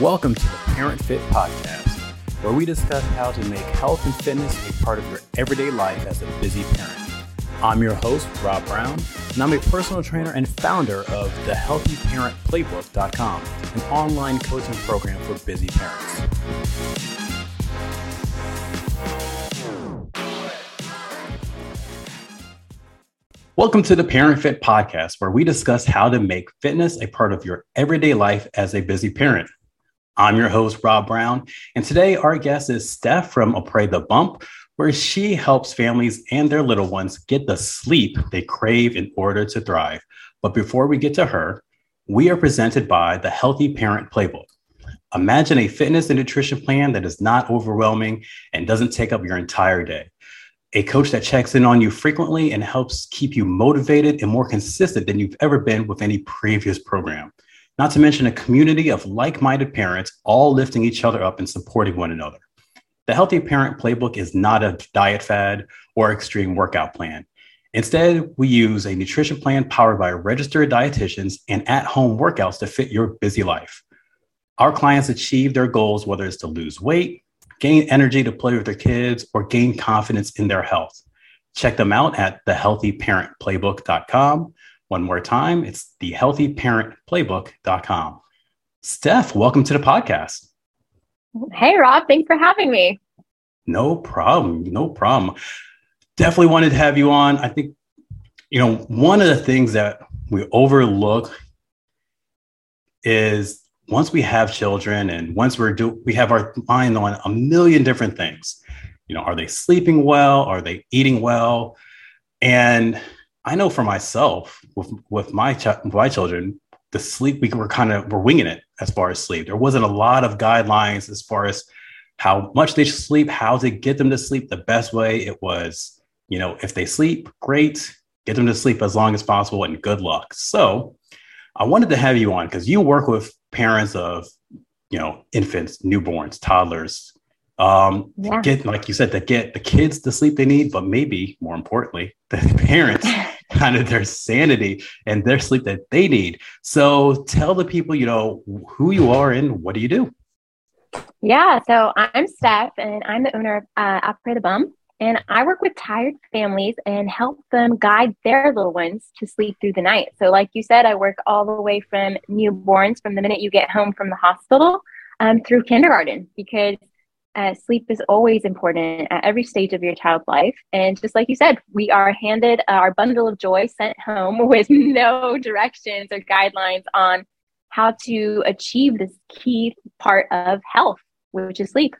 Welcome to the Parent Fit Podcast, where we discuss how to make health and fitness a part of your everyday life as a busy parent. I'm your host, Rob Brown, and I'm a personal trainer and founder of the HealthyParentPlaybook.com, an online coaching program for busy parents. Welcome to the Parent Fit Podcast, where we discuss how to make fitness a part of your everyday life as a busy parent. I'm your host, Rob Brown, and today our guest is Steph from Après the Bump, where she helps families and their little ones get the sleep they crave in order to thrive. But before we get to her, we are presented by the Healthy Parent Playbook. Imagine a fitness and nutrition plan that is not overwhelming and doesn't take up your entire day. A coach that checks in on you frequently and helps keep you motivated and more consistent than you've ever been with any previous program not to mention a community of like minded parents all lifting each other up and supporting one another. The Healthy Parent Playbook is not a diet fad or extreme workout plan. Instead, we use a nutrition plan powered by registered dietitians and at home workouts to fit your busy life. Our clients achieve their goals, whether it's to lose weight, gain energy to play with their kids, or gain confidence in their health. Check them out at thehealthyparentplaybook.com one more time, it's the healthyparentplaybook.com. Steph, welcome to the podcast. Hey, Rob. Thanks for having me. No problem. No problem. Definitely wanted to have you on. I think, you know, one of the things that we overlook is once we have children and once we're do we have our mind on a million different things. You know, are they sleeping well? Are they eating well? And I know for myself with with my ch- my children, the sleep we were kind of we're winging it as far as sleep. There wasn't a lot of guidelines as far as how much they should sleep, how to get them to sleep the best way. It was, you know, if they sleep, great, get them to sleep as long as possible, and good luck. So, I wanted to have you on because you work with parents of, you know, infants, newborns, toddlers, um, yeah. get like you said, to get the kids the sleep they need, but maybe more importantly, the parents kind of their sanity and their sleep that they need. So tell the people, you know, who you are and what do you do? Yeah, so I'm Steph and I'm the owner of uh, Après the Bump. And I work with tired families and help them guide their little ones to sleep through the night. So, like you said, I work all the way from newborns from the minute you get home from the hospital um, through kindergarten because uh, sleep is always important at every stage of your child's life. And just like you said, we are handed our bundle of joy sent home with no directions or guidelines on how to achieve this key part of health, which is sleep.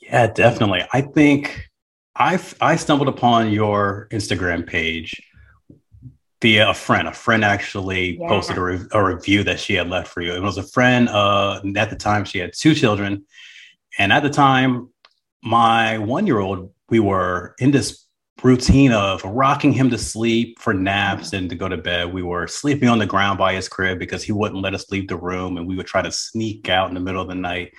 Yeah, definitely. I think I I stumbled upon your Instagram page via a friend. A friend actually yeah. posted a, re- a, review that she had left for you. It was a friend. Uh, at the time, she had two children, and at the time, my one year old, we were in this routine of rocking him to sleep for naps and to go to bed. We were sleeping on the ground by his crib because he wouldn't let us leave the room. And we would try to sneak out in the middle of the night.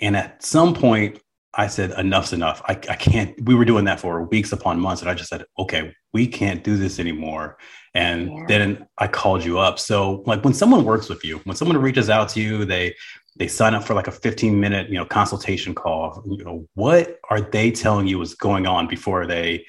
And at some point, I said, enough's enough. I, I can't. We were doing that for weeks upon months. And I just said, okay, we can't do this anymore. And yeah. then I called you up. So, like when someone works with you, when someone reaches out to you, they they sign up for like a 15 minute you know consultation call. You know what are they telling you is going on before they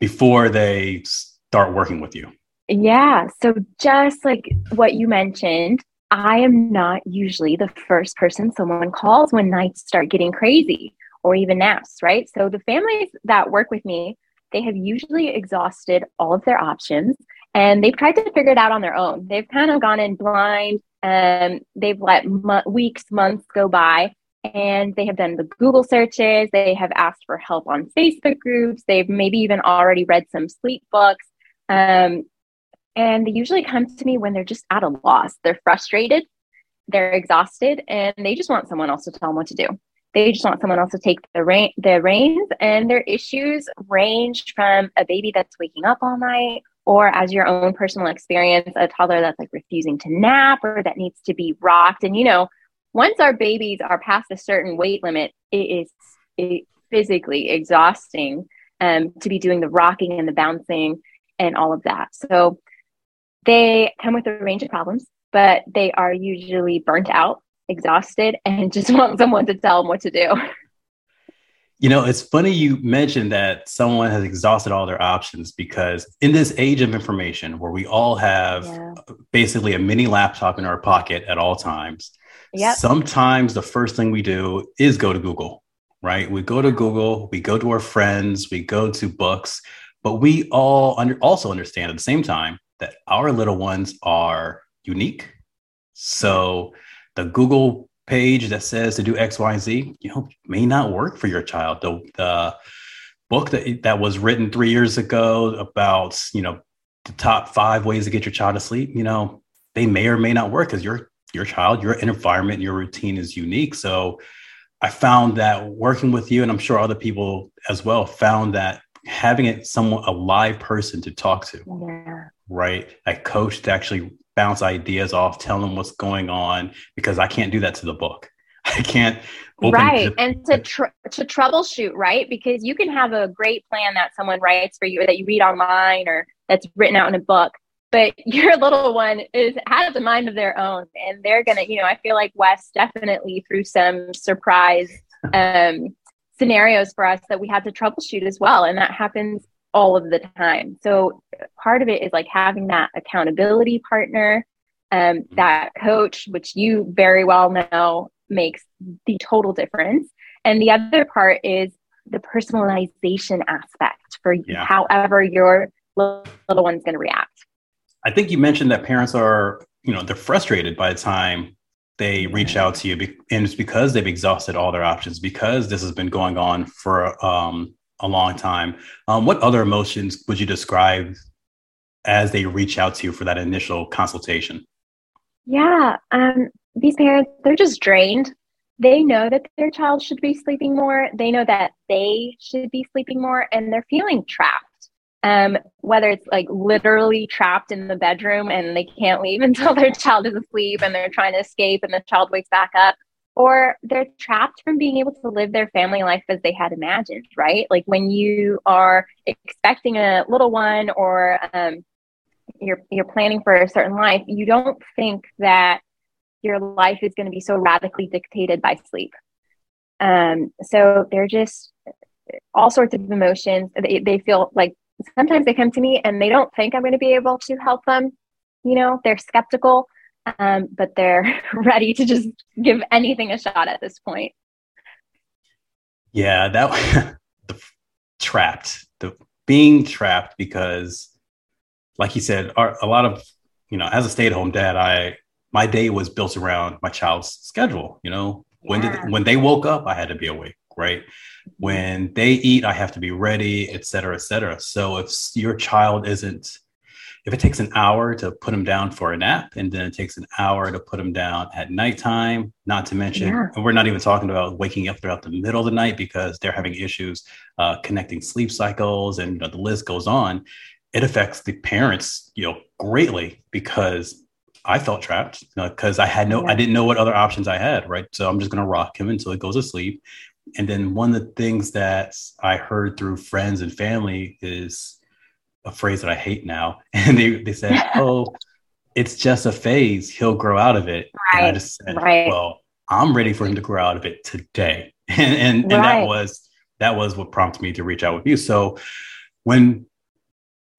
before they start working with you? Yeah. So just like what you mentioned i am not usually the first person someone calls when nights start getting crazy or even naps right? So the families that work with me they have usually exhausted all of their options and they've tried to figure it out on their own they've kind of gone in blind um, they've let mo- weeks, months go by, and they have done the Google searches. They have asked for help on Facebook groups. They've maybe even already read some sleep books. Um, and they usually come to me when they're just at a loss. They're frustrated, they're exhausted, and they just want someone else to tell them what to do. They just want someone else to take the, rein- the reins, and their issues range from a baby that's waking up all night or as your own personal experience, a toddler that's like refusing to nap or that needs to be rocked. And, you know, once our babies are past a certain weight limit, it is it physically exhausting um, to be doing the rocking and the bouncing and all of that. So they come with a range of problems. but they are usually burnt out, exhausted, and just want someone to tell them what to do. You know, it's funny you mentioned that someone has exhausted all their options because in this age of information where we all have yeah. basically a mini laptop in our pocket at all times, yep. sometimes the first thing we do is go to Google, right? We go to Google, we go to our friends, we go to books, but we all under, also understand at the same time that our little ones are unique. So the Google page that says to do X, Y, and Z, you know, may not work for your child. The, the book that, that was written three years ago about, you know, the top five ways to get your child to sleep, you know, they may or may not work because your your child, your environment, your routine is unique. So I found that working with you, and I'm sure other people as well, found that having it someone a live person to talk to, yeah. right? A coach to actually bounce ideas off, tell them what's going on because I can't do that to the book. I can't right and to tr- to troubleshoot right because you can have a great plan that someone writes for you or that you read online or that's written out in a book but your little one is has a mind of their own and they're gonna you know i feel like wes definitely threw some surprise um, scenarios for us that we had to troubleshoot as well and that happens all of the time. So part of it is like having that accountability partner, um, mm-hmm. that coach, which you very well know makes the total difference. And the other part is the personalization aspect for yeah. however your little one's going to react. I think you mentioned that parents are, you know, they're frustrated by the time they reach out to you, and it's because they've exhausted all their options because this has been going on for um, a long time. Um, what other emotions would you describe as they reach out to you for that initial consultation? Yeah, um, these parents, they're just drained. They know that their child should be sleeping more. They know that they should be sleeping more, and they're feeling trapped. Um, whether it's like literally trapped in the bedroom and they can't leave until their child is asleep and they're trying to escape and the child wakes back up, or they're trapped from being able to live their family life as they had imagined, right? Like when you are expecting a little one or um, you're you're planning for a certain life, you don't think that your life is going to be so radically dictated by sleep. Um, so they're just all sorts of emotions. They, they feel like sometimes they come to me and they don't think I'm going to be able to help them. You know, they're skeptical um, but they're ready to just give anything a shot at this point. Yeah, that the trapped, the being trapped because, like you said, our, a lot of you know, as a stay-at-home dad, I my day was built around my child's schedule. You know, when yeah. did when they woke up, I had to be awake. Right, when they eat, I have to be ready, et cetera, et cetera. So if your child isn't if it takes an hour to put them down for a nap and then it takes an hour to put them down at nighttime, not to mention, yeah. and we're not even talking about waking up throughout the middle of the night because they're having issues uh, connecting sleep cycles and you know, the list goes on. It affects the parents, you know, greatly because I felt trapped because you know, I had no, yeah. I didn't know what other options I had, right? So I'm just going to rock him until he goes to sleep. And then one of the things that I heard through friends and family is a phrase that I hate now. And they, they said, Oh, it's just a phase. He'll grow out of it. Right. And I just said, right. Well, I'm ready for him to grow out of it today. and and, and right. that was that was what prompted me to reach out with you. So when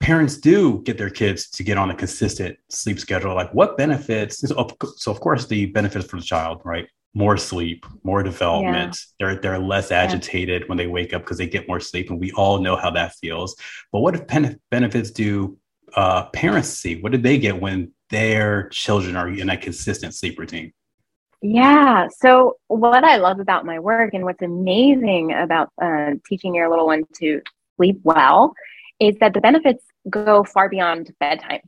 parents do get their kids to get on a consistent sleep schedule, like what benefits? So of, so of course the benefits for the child, right? More sleep, more development. Yeah. They're they're less agitated yeah. when they wake up because they get more sleep, and we all know how that feels. But what if benefits do uh, parents see? What did they get when their children are in a consistent sleep routine? Yeah. So what I love about my work and what's amazing about uh, teaching your little one to sleep well is that the benefits go far beyond bedtime.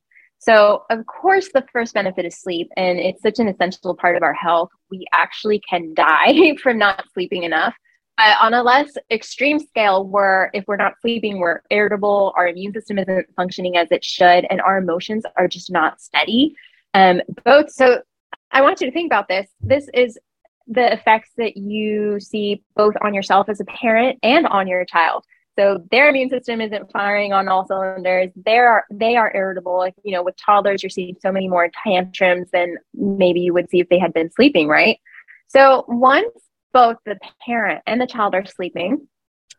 So, of course, the first benefit is sleep, and it's such an essential part of our health. We actually can die from not sleeping enough. But on a less extreme scale, where if we're not sleeping, we're irritable, our immune system isn't functioning as it should, and our emotions are just not steady. Um, both. So, I want you to think about this. This is the effects that you see both on yourself as a parent and on your child. So their immune system isn't firing on all cylinders. They're they are irritable. Like, you know, with toddlers, you're seeing so many more tantrums than maybe you would see if they had been sleeping, right? So once both the parent and the child are sleeping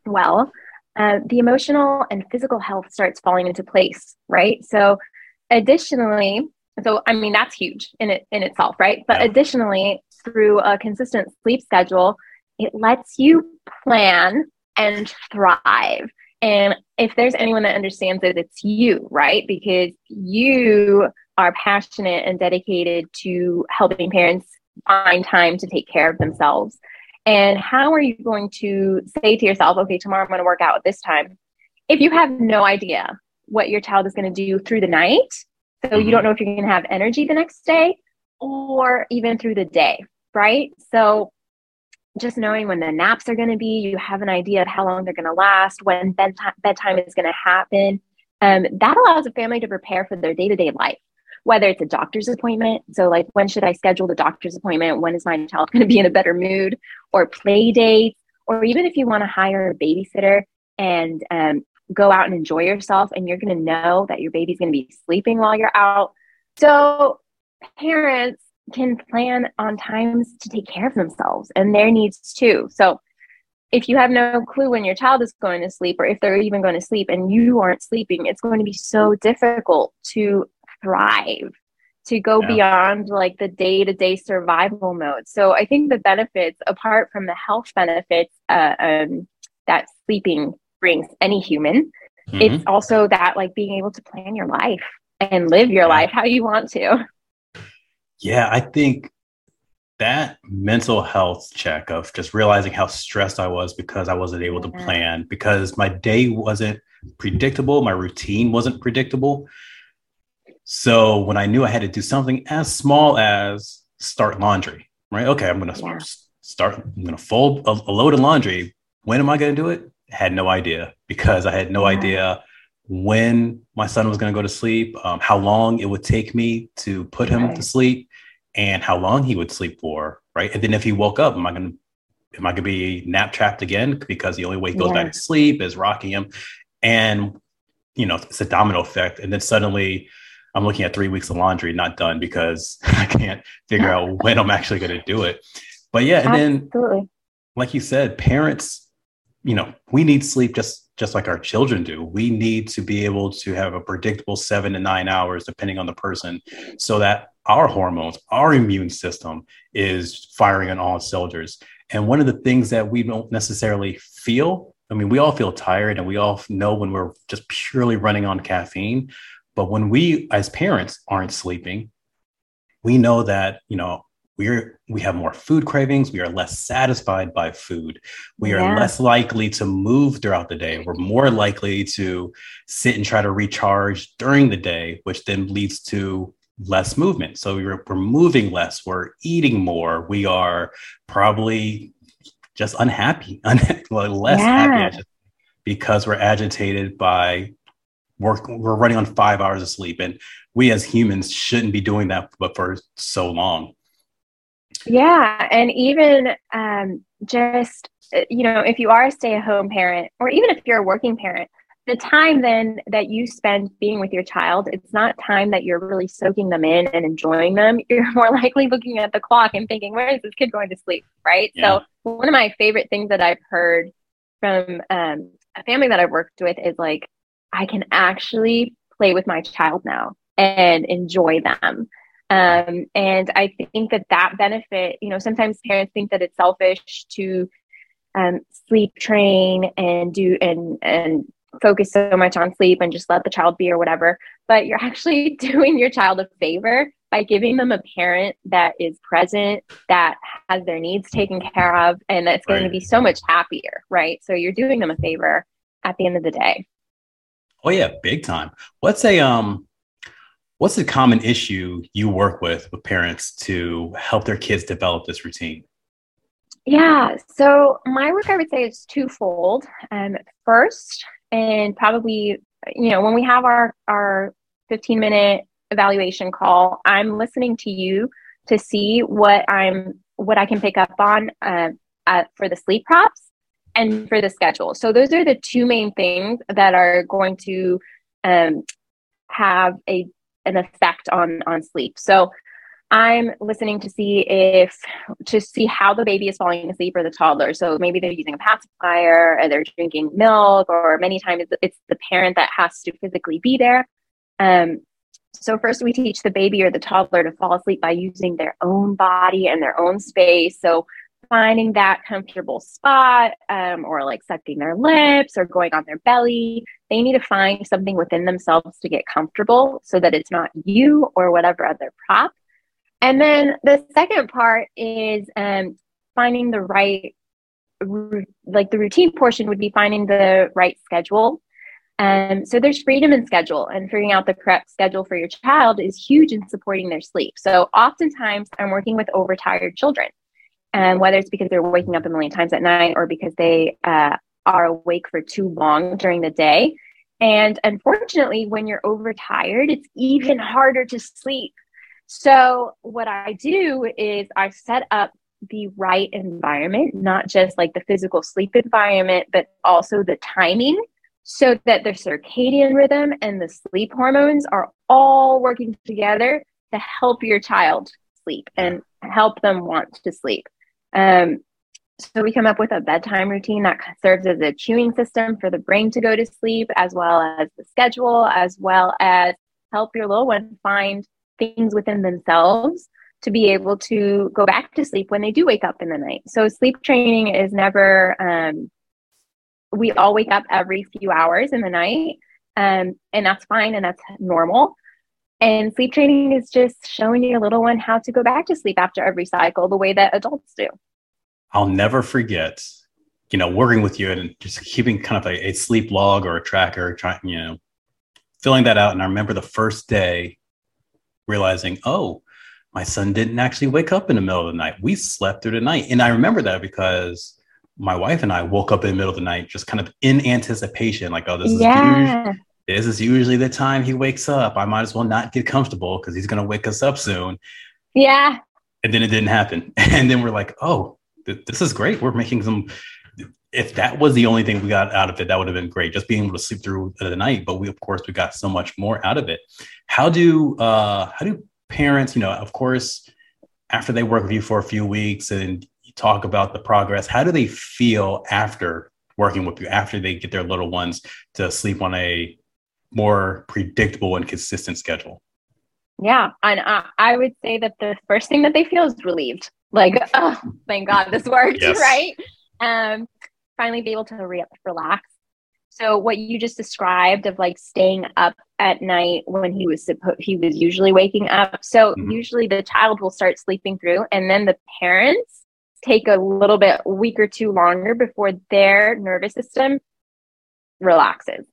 well, uh, the emotional and physical health starts falling into place, right? So additionally, so I mean that's huge in it in itself, right? But yeah. additionally, through a consistent sleep schedule, it lets you plan and thrive. And if there's anyone that understands it, it's you, right? Because you are passionate and dedicated to helping parents find time to take care of themselves. And how are you going to say to yourself, okay, tomorrow I'm going to work out at this time? If you have no idea what your child is going to do through the night, so mm-hmm. you don't know if you're going to have energy the next day or even through the day, right? So just knowing when the naps are going to be, you have an idea of how long they're going to last, when bedtime, bedtime is going to happen. Um, that allows a family to prepare for their day to day life, whether it's a doctor's appointment. So, like, when should I schedule the doctor's appointment? When is my child going to be in a better mood? Or play dates? Or even if you want to hire a babysitter and um, go out and enjoy yourself, and you're going to know that your baby's going to be sleeping while you're out. So, parents, can plan on times to take care of themselves and their needs too. So if you have no clue when your child is going to sleep or if they're even going to sleep and you aren't sleeping, it's going to be so difficult to thrive, to go yeah. beyond like the day to day survival mode. So I think the benefits, apart from the health benefits uh, um, that sleeping brings any human, mm-hmm. it's also that like being able to plan your life and live your yeah. life how you want to. Yeah, I think that mental health check of just realizing how stressed I was because I wasn't able to plan, because my day wasn't predictable, my routine wasn't predictable. So when I knew I had to do something as small as start laundry, right? Okay, I'm going to yeah. start, I'm going to fold a, a, load of laundry. When am I going to do it? Had no idea because I had no yeah. idea when my son was going to go to sleep, um, how long it would take me to put him right. to sleep, and how long he would sleep for, right? And then if he woke up, am I going to am I going to be nap trapped again because the only way he goes yeah. back to sleep is rocking him, and you know it's a domino effect, and then suddenly. I'm looking at three weeks of laundry not done because I can't figure out when I'm actually going to do it. But yeah, and Absolutely. then like you said, parents, you know, we need sleep just just like our children do. We need to be able to have a predictable seven to nine hours, depending on the person, so that our hormones, our immune system is firing on all cylinders. And one of the things that we don't necessarily feel, I mean, we all feel tired and we all know when we're just purely running on caffeine. But when we, as parents, aren't sleeping, we know that, you know, we're we have more food cravings. We are less satisfied by food. We are yeah. less likely to move throughout the day. We're more likely to sit and try to recharge during the day which then leads to less movement. So we're, we're moving less. We're eating more. We are probably just unhappy less yeah. happy because we're agitated by work we're running on five hours of sleep. And we as humans shouldn't be doing that but for so long yeah. And even um, just, uh, you know, if you are a stay at home parent, or even if you're a working parent, the time then that you spend being with your child, it's not time that you're really soaking them in and enjoying them. You're more likely looking at the clock and thinking, where is this kid going to sleep? Right. Yeah. So, one of my favorite things that I've heard from um, a family that I've worked with is like, I can actually play with my child now and enjoy them. Um, and I think that that benefit, you know, sometimes parents think that it's selfish to um, sleep train and do and and focus so much on sleep and just let the child be or whatever. But you're actually doing your child a favor by giving them a parent that is present, that has their needs taken care of, and that's going to be so much happier, right? So you're doing them a favor at the end of the day. Oh yeah, big time. What's a um What's the common issue you work with with parents to help their kids develop this routine? Yeah, so my work, I would say, is twofold. Um, first, and probably, you know, when we have our our 15 minute evaluation call, I'm listening to you to see what I'm what I can pick up on uh, uh, for the sleep props, and for the schedule. So those are the two main things that are going to um, have a an effect on on sleep. So I'm listening to see if to see how the baby is falling asleep or the toddler. So maybe they're using a pacifier or they're drinking milk, or many times it's the parent that has to physically be there. Um, so first we teach the baby or the toddler to fall asleep by using their own body and their own space. So finding that comfortable spot um, or like sucking their lips or going on their belly. They need to find something within themselves to get comfortable so that it's not you or whatever other prop. And then the second part is um, finding the right, like the routine portion would be finding the right schedule. Um, so there's freedom in schedule, and figuring out the correct schedule for your child is huge in supporting their sleep. So oftentimes I'm working with overtired children, and whether it's because they're waking up a million times at night or because they uh, are awake for too long during the day. And unfortunately, when you're overtired, it's even harder to sleep. So, what I do is I set up the right environment, not just like the physical sleep environment, but also the timing so that the circadian rhythm and the sleep hormones are all working together to help your child sleep and help them want to sleep. Um, so we come up with a bedtime routine that serves as a cueing system for the brain to go to sleep, as well as the schedule, as well as help your little one find things within themselves to be able to go back to sleep when they do wake up in the night. So sleep training is never, um, we all wake up every few hours in the night, um, and that's fine and that's normal. And sleep training is just showing your little one how to go back to sleep after every cycle the way that adults do. I'll never forget, you know, working with you and just keeping kind of a, a sleep log or a tracker, trying, you know, filling that out. And I remember the first day realizing, oh, my son didn't actually wake up in the middle of the night. We slept through the night. And I remember that because my wife and I woke up in the middle of the night, just kind of in anticipation, like, oh, this is yeah. usually, this is usually the time he wakes up. I might as well not get comfortable because he's going to wake us up soon. Yeah. And then it didn't happen. And then we're like, oh, this is great. We're making some. If that was the only thing we got out of it, that would have been great. Just being able to sleep through the night. But we, of course, we got so much more out of it. How do uh, how do parents, you know, of course, after they work with you for a few weeks and you talk about the progress, how do they feel after working with you, after they get their little ones to sleep on a more predictable and consistent schedule? Yeah, and I, I would say that the first thing that they feel is relieved. Like, oh, thank God this worked, yes. right? Um, finally be able to re- relax so what you just described of like staying up at night when he was supposed he was usually waking up. So mm-hmm. usually the child will start sleeping through and then the parents take a little bit week or two longer before their nervous system relaxes.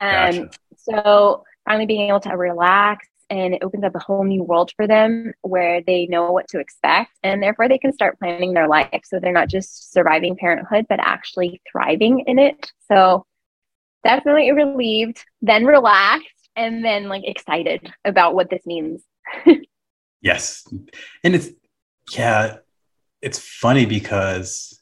Um gotcha. so finally being able to relax and it opens up a whole new world for them where they know what to expect and therefore they can start planning their life so they're not just surviving parenthood but actually thriving in it so definitely relieved, then relaxed, and then like excited about what this means. yes. And it's, yeah, it's funny because,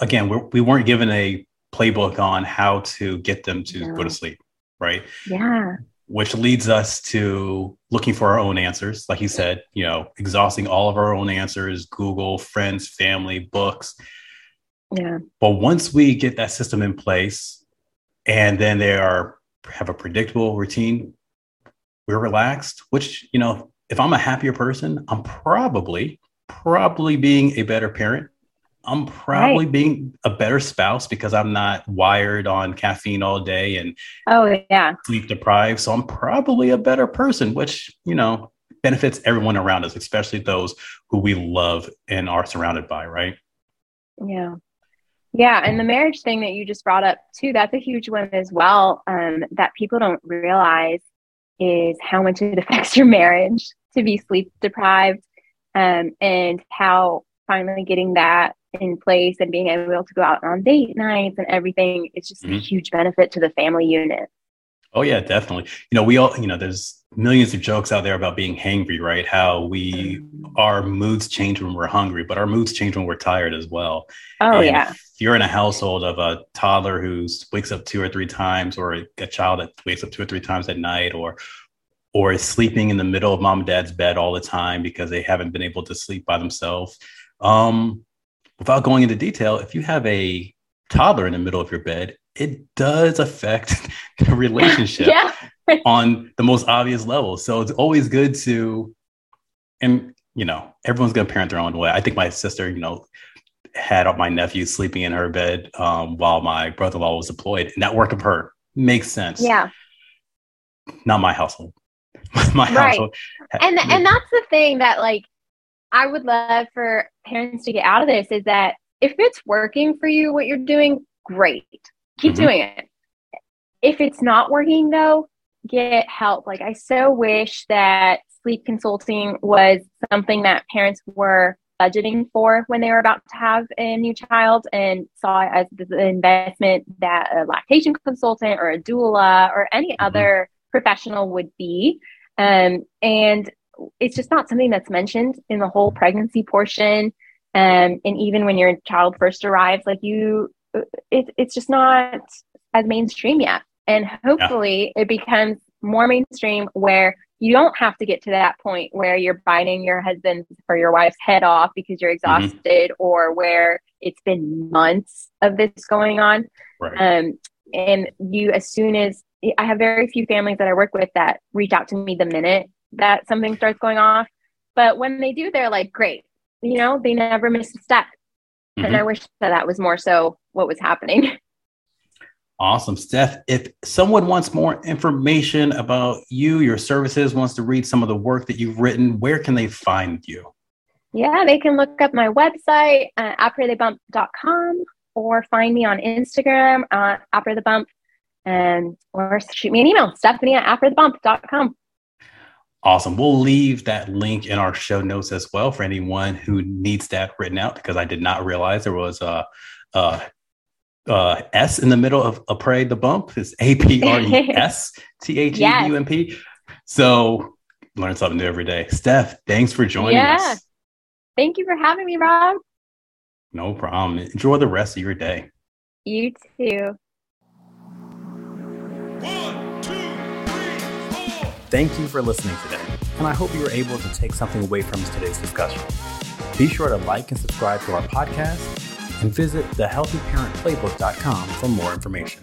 again, we're, we were not given a playbook on how to get them to no. go to sleep, right? Yeah. Which leads us to looking for our own answers. Like you said, you know, exhausting all of our own answers Google, friends, family, books. Yeah. But once we get that system in place, and then they are have a predictable routine we're relaxed which you know if i'm a happier person i'm probably probably being a better parent i'm probably right. being a better spouse because i'm not wired on caffeine all day and oh yeah sleep deprived so i'm probably a better person which you know benefits everyone around us especially those who we love and are surrounded by right yeah yeah, and the marriage thing that you just brought up too, that's a huge one as well. Um, that people don't realize is how much it affects your marriage to be sleep deprived, um, and how finally getting that in place and being able to go out on date nights and everything is just mm-hmm. a huge benefit to the family unit. Oh yeah, definitely. You know, we all, you know, there's millions of jokes out there about being hangry, right? How we our moods change when we're hungry, but our moods change when we're tired as well. Oh and yeah. If you're in a household of a toddler who wakes up two or three times, or a child that wakes up two or three times at night, or or is sleeping in the middle of mom and dad's bed all the time because they haven't been able to sleep by themselves. Um, without going into detail, if you have a toddler in the middle of your bed, it does affect the relationship yeah. on the most obvious level. So it's always good to, and you know, everyone's gonna parent their own way. I think my sister, you know, had my nephew sleeping in her bed um, while my brother-in-law was deployed, and that worked for her. Makes sense. Yeah. Not my household. my right. household. And and that's the thing that like I would love for parents to get out of this is that if it's working for you, what you're doing, great keep mm-hmm. doing it. If it's not working though, get help. Like I so wish that sleep consulting was something that parents were budgeting for when they were about to have a new child and saw it as the investment that a lactation consultant or a doula or any mm-hmm. other professional would be. Um, and it's just not something that's mentioned in the whole pregnancy portion. Um, and even when your child first arrives, like you it, it's just not as mainstream yet. And hopefully yeah. it becomes more mainstream where you don't have to get to that point where you're biting your husband's or your wife's head off because you're mm-hmm. exhausted mm-hmm. or where it's been months of this going on. Right. Um, and you, as soon as I have very few families that I work with that reach out to me the minute that something starts going off. But when they do, they're like, great. You know, they never miss a step. Mm-hmm. And I wish that that was more so what was happening. Awesome. Steph, if someone wants more information about you, your services, wants to read some of the work that you've written, where can they find you? Yeah, they can look up my website at apresthebump.com or find me on Instagram at apresthebump and or shoot me an email, Stephanie at apresthebump.com. Awesome. We'll leave that link in our show notes as well for anyone who needs that written out because I did not realize there was a, a, a S in the middle of Apres the Bump. It's A P R E S T H E U M P. So learn something new every day. Steph, thanks for joining yeah. us. Thank you for having me, Rob. No problem. Enjoy the rest of your day. You too. Thank you for listening today, and I hope you were able to take something away from today's discussion. Be sure to like and subscribe to our podcast and visit thehealthyparentplaybook.com for more information.